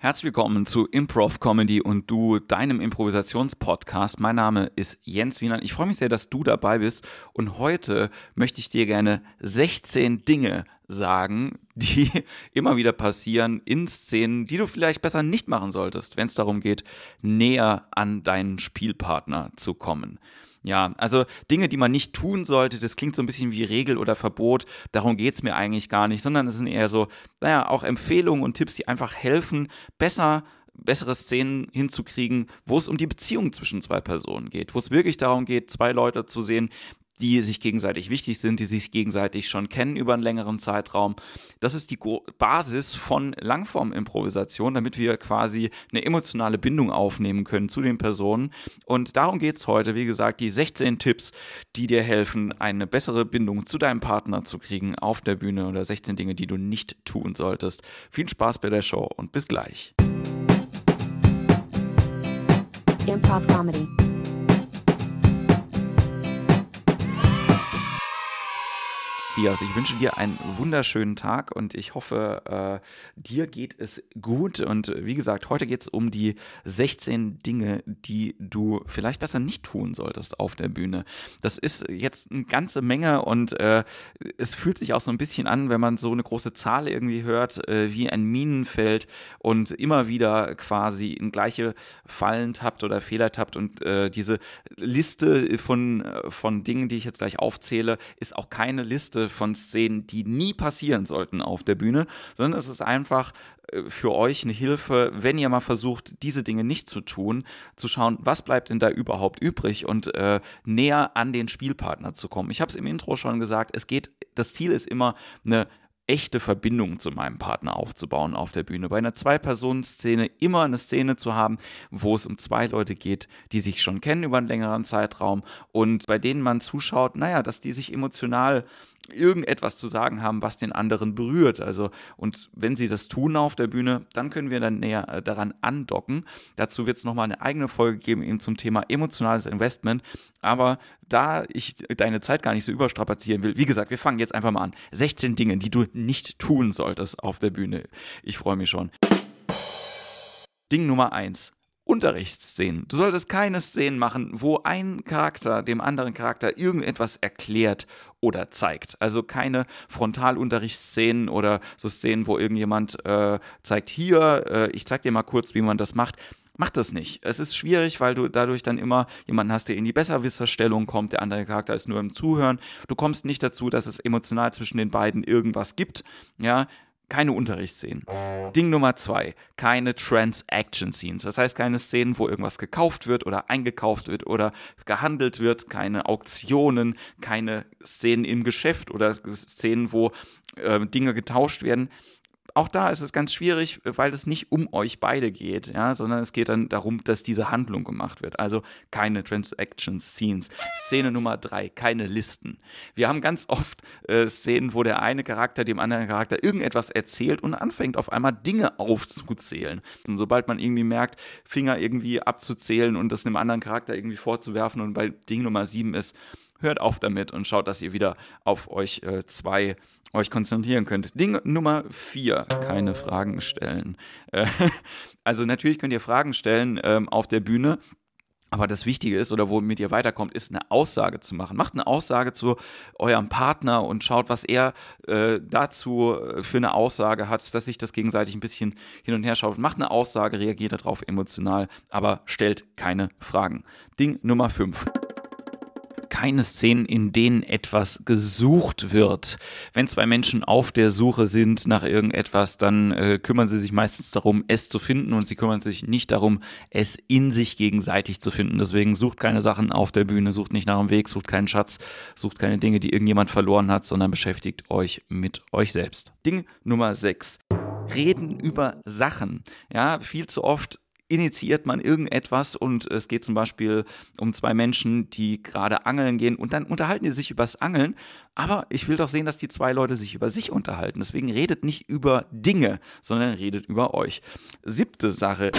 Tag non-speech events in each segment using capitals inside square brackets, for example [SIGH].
Herzlich willkommen zu Improv Comedy und du, deinem Improvisationspodcast. Mein Name ist Jens Wiener. Ich freue mich sehr, dass du dabei bist und heute möchte ich dir gerne 16 Dinge sagen, die [LAUGHS] immer wieder passieren in Szenen, die du vielleicht besser nicht machen solltest, wenn es darum geht, näher an deinen Spielpartner zu kommen. Ja, also Dinge, die man nicht tun sollte, das klingt so ein bisschen wie Regel oder Verbot. Darum geht es mir eigentlich gar nicht, sondern es sind eher so, naja, auch Empfehlungen und Tipps, die einfach helfen, besser bessere Szenen hinzukriegen, wo es um die Beziehung zwischen zwei Personen geht, wo es wirklich darum geht, zwei Leute zu sehen, die sich gegenseitig wichtig sind, die sich gegenseitig schon kennen über einen längeren Zeitraum. Das ist die Basis von Langform-Improvisation, damit wir quasi eine emotionale Bindung aufnehmen können zu den Personen. Und darum geht es heute, wie gesagt, die 16 Tipps, die dir helfen, eine bessere Bindung zu deinem Partner zu kriegen auf der Bühne oder 16 Dinge, die du nicht tun solltest. Viel Spaß bei der Show und bis gleich. Improv Comedy. Matthias. Ich wünsche dir einen wunderschönen Tag und ich hoffe, äh, dir geht es gut. Und wie gesagt, heute geht es um die 16 Dinge, die du vielleicht besser nicht tun solltest auf der Bühne. Das ist jetzt eine ganze Menge und äh, es fühlt sich auch so ein bisschen an, wenn man so eine große Zahl irgendwie hört, äh, wie ein Minenfeld und immer wieder quasi in gleiche Fallen tappt oder Fehler tappt. Und äh, diese Liste von, äh, von Dingen, die ich jetzt gleich aufzähle, ist auch keine Liste von Szenen, die nie passieren sollten auf der Bühne, sondern es ist einfach äh, für euch eine Hilfe, wenn ihr mal versucht, diese Dinge nicht zu tun, zu schauen, was bleibt denn da überhaupt übrig und äh, näher an den Spielpartner zu kommen. Ich habe es im Intro schon gesagt, es geht, das Ziel ist immer eine echte Verbindung zu meinem Partner aufzubauen auf der Bühne. Bei einer Zwei-Personen-Szene immer eine Szene zu haben, wo es um zwei Leute geht, die sich schon kennen über einen längeren Zeitraum und bei denen man zuschaut, naja, dass die sich emotional irgendetwas zu sagen haben, was den anderen berührt. Also, und wenn sie das tun auf der Bühne, dann können wir dann näher äh, daran andocken. Dazu wird es nochmal eine eigene Folge geben, eben zum Thema emotionales Investment. Aber da ich deine Zeit gar nicht so überstrapazieren will, wie gesagt, wir fangen jetzt einfach mal an. 16 Dinge, die du nicht tun solltest auf der Bühne. Ich freue mich schon. Ding Nummer 1. Unterrichtsszenen. Du solltest keine Szenen machen, wo ein Charakter dem anderen Charakter irgendetwas erklärt oder zeigt. Also keine Frontalunterrichtsszenen oder so Szenen, wo irgendjemand äh, zeigt, hier, äh, ich zeig dir mal kurz, wie man das macht. Mach das nicht. Es ist schwierig, weil du dadurch dann immer jemanden hast, der in die Besserwisserstellung kommt. Der andere Charakter ist nur im Zuhören. Du kommst nicht dazu, dass es emotional zwischen den beiden irgendwas gibt. Ja, keine Unterrichtsszenen. Ding Nummer zwei, keine Transaction Scenes. Das heißt, keine Szenen, wo irgendwas gekauft wird oder eingekauft wird oder gehandelt wird, keine Auktionen, keine Szenen im Geschäft oder Szenen, wo äh, Dinge getauscht werden auch da ist es ganz schwierig, weil es nicht um euch beide geht, ja, sondern es geht dann darum, dass diese Handlung gemacht wird. Also keine Transaction Scenes. Szene Nummer drei, keine Listen. Wir haben ganz oft äh, Szenen, wo der eine Charakter dem anderen Charakter irgendetwas erzählt und anfängt auf einmal Dinge aufzuzählen. Und sobald man irgendwie merkt, Finger irgendwie abzuzählen und das einem anderen Charakter irgendwie vorzuwerfen und bei Ding Nummer sieben ist, hört auf damit und schaut, dass ihr wieder auf euch äh, zwei euch konzentrieren könnt. Ding Nummer vier, keine Fragen stellen. Äh, [LAUGHS] also natürlich könnt ihr Fragen stellen ähm, auf der Bühne. Aber das Wichtige ist, oder womit ihr weiterkommt, ist eine Aussage zu machen. Macht eine Aussage zu eurem Partner und schaut, was er äh, dazu äh, für eine Aussage hat, dass sich das gegenseitig ein bisschen hin und her schaut. Macht eine Aussage, reagiert darauf emotional, aber stellt keine Fragen. Ding Nummer fünf keine Szenen, in denen etwas gesucht wird. Wenn zwei Menschen auf der Suche sind nach irgendetwas, dann äh, kümmern sie sich meistens darum, es zu finden und sie kümmern sich nicht darum, es in sich gegenseitig zu finden. Deswegen sucht keine Sachen auf der Bühne, sucht nicht nach dem Weg, sucht keinen Schatz, sucht keine Dinge, die irgendjemand verloren hat, sondern beschäftigt euch mit euch selbst. Ding Nummer 6. Reden über Sachen. Ja, viel zu oft initiiert man irgendetwas und es geht zum Beispiel um zwei Menschen, die gerade angeln gehen und dann unterhalten die sich übers Angeln. Aber ich will doch sehen, dass die zwei Leute sich über sich unterhalten. Deswegen redet nicht über Dinge, sondern redet über euch. Siebte Sache.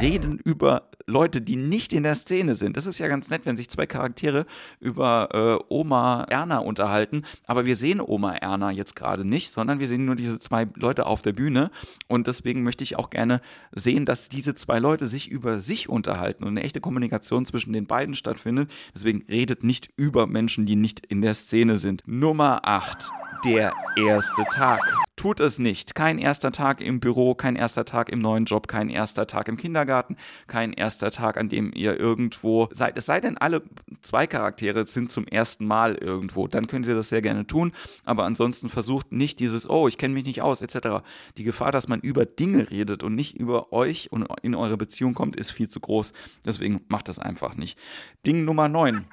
Reden über Leute, die nicht in der Szene sind. Das ist ja ganz nett, wenn sich zwei Charaktere über äh, Oma Erna unterhalten. Aber wir sehen Oma Erna jetzt gerade nicht, sondern wir sehen nur diese zwei Leute auf der Bühne. Und deswegen möchte ich auch gerne sehen, dass diese zwei Leute sich über sich unterhalten und eine echte Kommunikation zwischen den beiden stattfindet. Deswegen redet nicht über Menschen, die nicht in der Szene sind. Nummer 8 der erste Tag. Tut es nicht. Kein erster Tag im Büro, kein erster Tag im neuen Job, kein erster Tag im Kindergarten, kein erster Tag, an dem ihr irgendwo seid. Es sei denn, alle zwei Charaktere sind zum ersten Mal irgendwo. Dann könnt ihr das sehr gerne tun. Aber ansonsten versucht nicht dieses, oh, ich kenne mich nicht aus, etc. Die Gefahr, dass man über Dinge redet und nicht über euch und in eure Beziehung kommt, ist viel zu groß. Deswegen macht das einfach nicht. Ding Nummer 9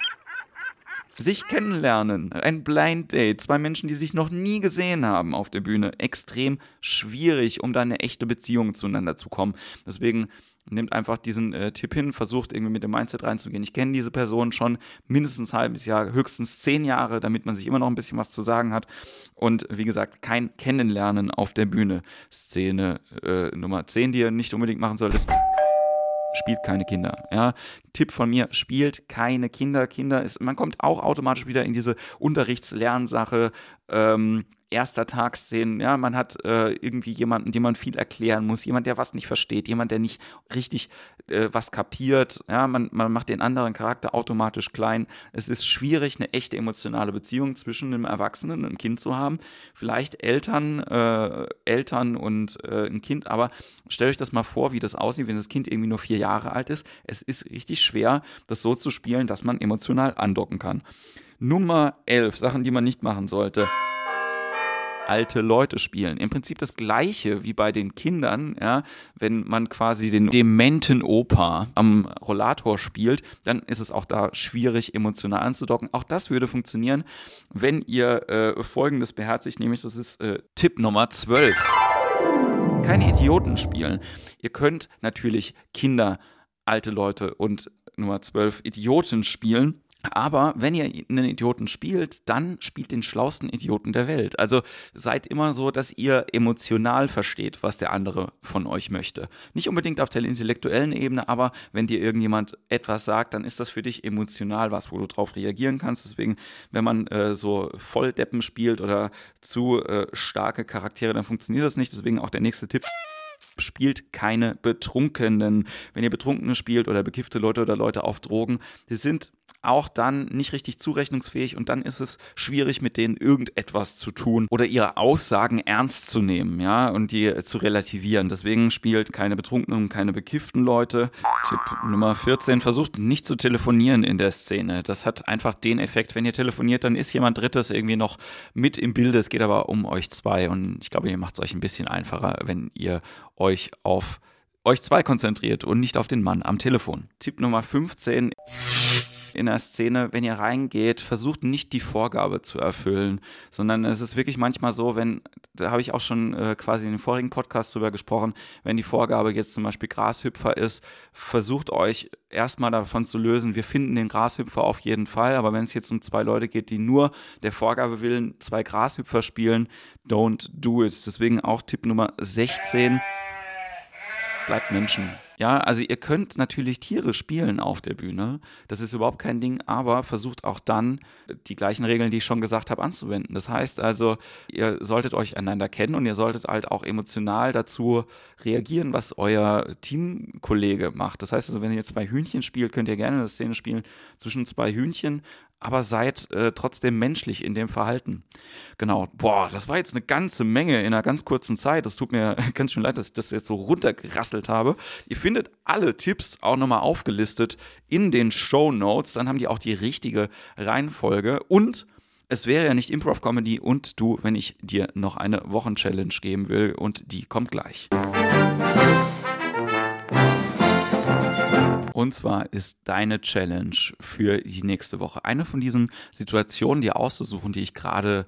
sich kennenlernen, ein Blind Date, zwei Menschen, die sich noch nie gesehen haben auf der Bühne, extrem schwierig, um da eine echte Beziehung zueinander zu kommen. Deswegen nehmt einfach diesen äh, Tipp hin, versucht irgendwie mit dem Mindset reinzugehen. Ich kenne diese Person schon mindestens ein halbes Jahr, höchstens zehn Jahre, damit man sich immer noch ein bisschen was zu sagen hat. Und wie gesagt, kein Kennenlernen auf der Bühne. Szene äh, Nummer 10, die ihr nicht unbedingt machen solltet spielt keine Kinder. Ja, Tipp von mir, spielt keine Kinder. Kinder ist, man kommt auch automatisch wieder in diese Unterrichtslernsache, ähm, erster Tagsszenen, ja, man hat äh, irgendwie jemanden, dem man viel erklären muss, jemand, der was nicht versteht, jemand, der nicht richtig äh, was kapiert, ja, man, man macht den anderen Charakter automatisch klein. Es ist schwierig, eine echte emotionale Beziehung zwischen einem Erwachsenen und einem Kind zu haben. Vielleicht Eltern, äh, Eltern und äh, ein Kind, aber stellt euch das mal vor, wie das aussieht, wenn das Kind irgendwie nur vier Jahre alt ist. Es ist richtig schwer, das so zu spielen, dass man emotional andocken kann. Nummer 11, Sachen, die man nicht machen sollte alte Leute spielen. Im Prinzip das gleiche wie bei den Kindern, ja, wenn man quasi den dementen Opa am Rollator spielt, dann ist es auch da schwierig emotional anzudocken. Auch das würde funktionieren, wenn ihr äh, folgendes beherzigt, nämlich das ist äh, Tipp Nummer 12. Keine Idioten spielen. Ihr könnt natürlich Kinder, alte Leute und Nummer 12 Idioten spielen aber wenn ihr einen Idioten spielt, dann spielt den schlausten Idioten der Welt. Also seid immer so, dass ihr emotional versteht, was der andere von euch möchte. Nicht unbedingt auf der intellektuellen Ebene, aber wenn dir irgendjemand etwas sagt, dann ist das für dich emotional was, wo du drauf reagieren kannst. Deswegen, wenn man äh, so Volldeppen spielt oder zu äh, starke Charaktere, dann funktioniert das nicht. Deswegen auch der nächste Tipp spielt keine Betrunkenen. Wenn ihr Betrunkene spielt oder bekiffte Leute oder Leute auf Drogen, die sind auch dann nicht richtig zurechnungsfähig und dann ist es schwierig, mit denen irgendetwas zu tun oder ihre Aussagen ernst zu nehmen, ja, und die zu relativieren. Deswegen spielt keine betrunkenen, keine bekifften Leute. Tipp Nummer 14, versucht nicht zu telefonieren in der Szene. Das hat einfach den Effekt, wenn ihr telefoniert, dann ist jemand Drittes irgendwie noch mit im Bilde. Es geht aber um euch zwei und ich glaube, ihr macht es euch ein bisschen einfacher, wenn ihr euch auf euch zwei konzentriert und nicht auf den Mann am Telefon. Tipp Nummer 15 in der Szene, wenn ihr reingeht, versucht nicht die Vorgabe zu erfüllen, sondern es ist wirklich manchmal so, wenn, da habe ich auch schon äh, quasi in den vorigen Podcast drüber gesprochen, wenn die Vorgabe jetzt zum Beispiel Grashüpfer ist, versucht euch erstmal davon zu lösen, wir finden den Grashüpfer auf jeden Fall, aber wenn es jetzt um zwei Leute geht, die nur der Vorgabe willen zwei Grashüpfer spielen, don't do it. Deswegen auch Tipp Nummer 16, bleibt Menschen. Ja, also ihr könnt natürlich Tiere spielen auf der Bühne. Das ist überhaupt kein Ding, aber versucht auch dann die gleichen Regeln, die ich schon gesagt habe, anzuwenden. Das heißt also, ihr solltet euch einander kennen und ihr solltet halt auch emotional dazu reagieren, was euer Teamkollege macht. Das heißt also, wenn ihr zwei Hühnchen spielt, könnt ihr gerne eine Szene spielen zwischen zwei Hühnchen, aber seid äh, trotzdem menschlich in dem Verhalten. Genau. Boah, das war jetzt eine ganze Menge in einer ganz kurzen Zeit. Das tut mir [LAUGHS] ganz schön leid, dass ich das jetzt so runtergerasselt habe. Ihr findet alle Tipps auch nochmal aufgelistet in den Show Notes. Dann haben die auch die richtige Reihenfolge. Und es wäre ja nicht Improv Comedy und du, wenn ich dir noch eine Wochenchallenge geben will. Und die kommt gleich. Und zwar ist deine Challenge für die nächste Woche eine von diesen Situationen, dir auszusuchen, die ich gerade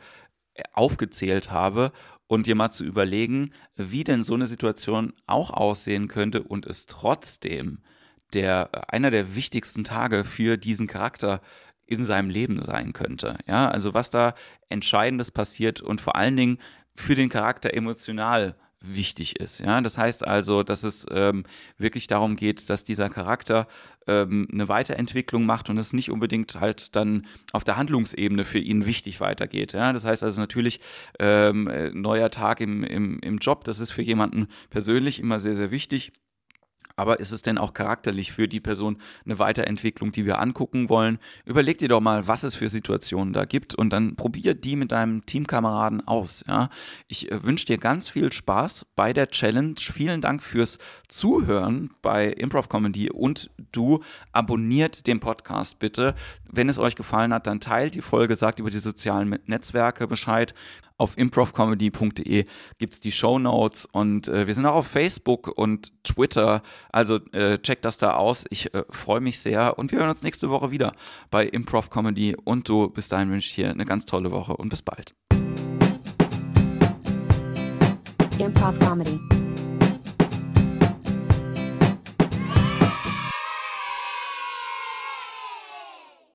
aufgezählt habe und dir mal zu überlegen, wie denn so eine Situation auch aussehen könnte und es trotzdem der einer der wichtigsten Tage für diesen Charakter in seinem Leben sein könnte. Ja, also was da entscheidendes passiert und vor allen Dingen für den Charakter emotional wichtig ist. Ja, das heißt also, dass es ähm, wirklich darum geht, dass dieser Charakter ähm, eine Weiterentwicklung macht und es nicht unbedingt halt dann auf der Handlungsebene für ihn wichtig weitergeht. Ja, das heißt also natürlich ähm, äh, neuer Tag im, im, im Job, das ist für jemanden persönlich immer sehr, sehr wichtig. Aber ist es denn auch charakterlich für die Person eine Weiterentwicklung, die wir angucken wollen? Überleg dir doch mal, was es für Situationen da gibt und dann probier die mit deinem Teamkameraden aus. Ja? Ich äh, wünsche dir ganz viel Spaß bei der Challenge. Vielen Dank fürs Zuhören bei Improv Comedy und du abonniert den Podcast bitte. Wenn es euch gefallen hat, dann teilt die Folge, sagt über die sozialen Netzwerke Bescheid. Auf improvcomedy.de gibt es die Show Notes und äh, wir sind auch auf Facebook und Twitter. Also äh, checkt das da aus. Ich äh, freue mich sehr und wir hören uns nächste Woche wieder bei Improv Comedy. Und du, bis dahin wünsche ich dir eine ganz tolle Woche und bis bald. Improv Comedy.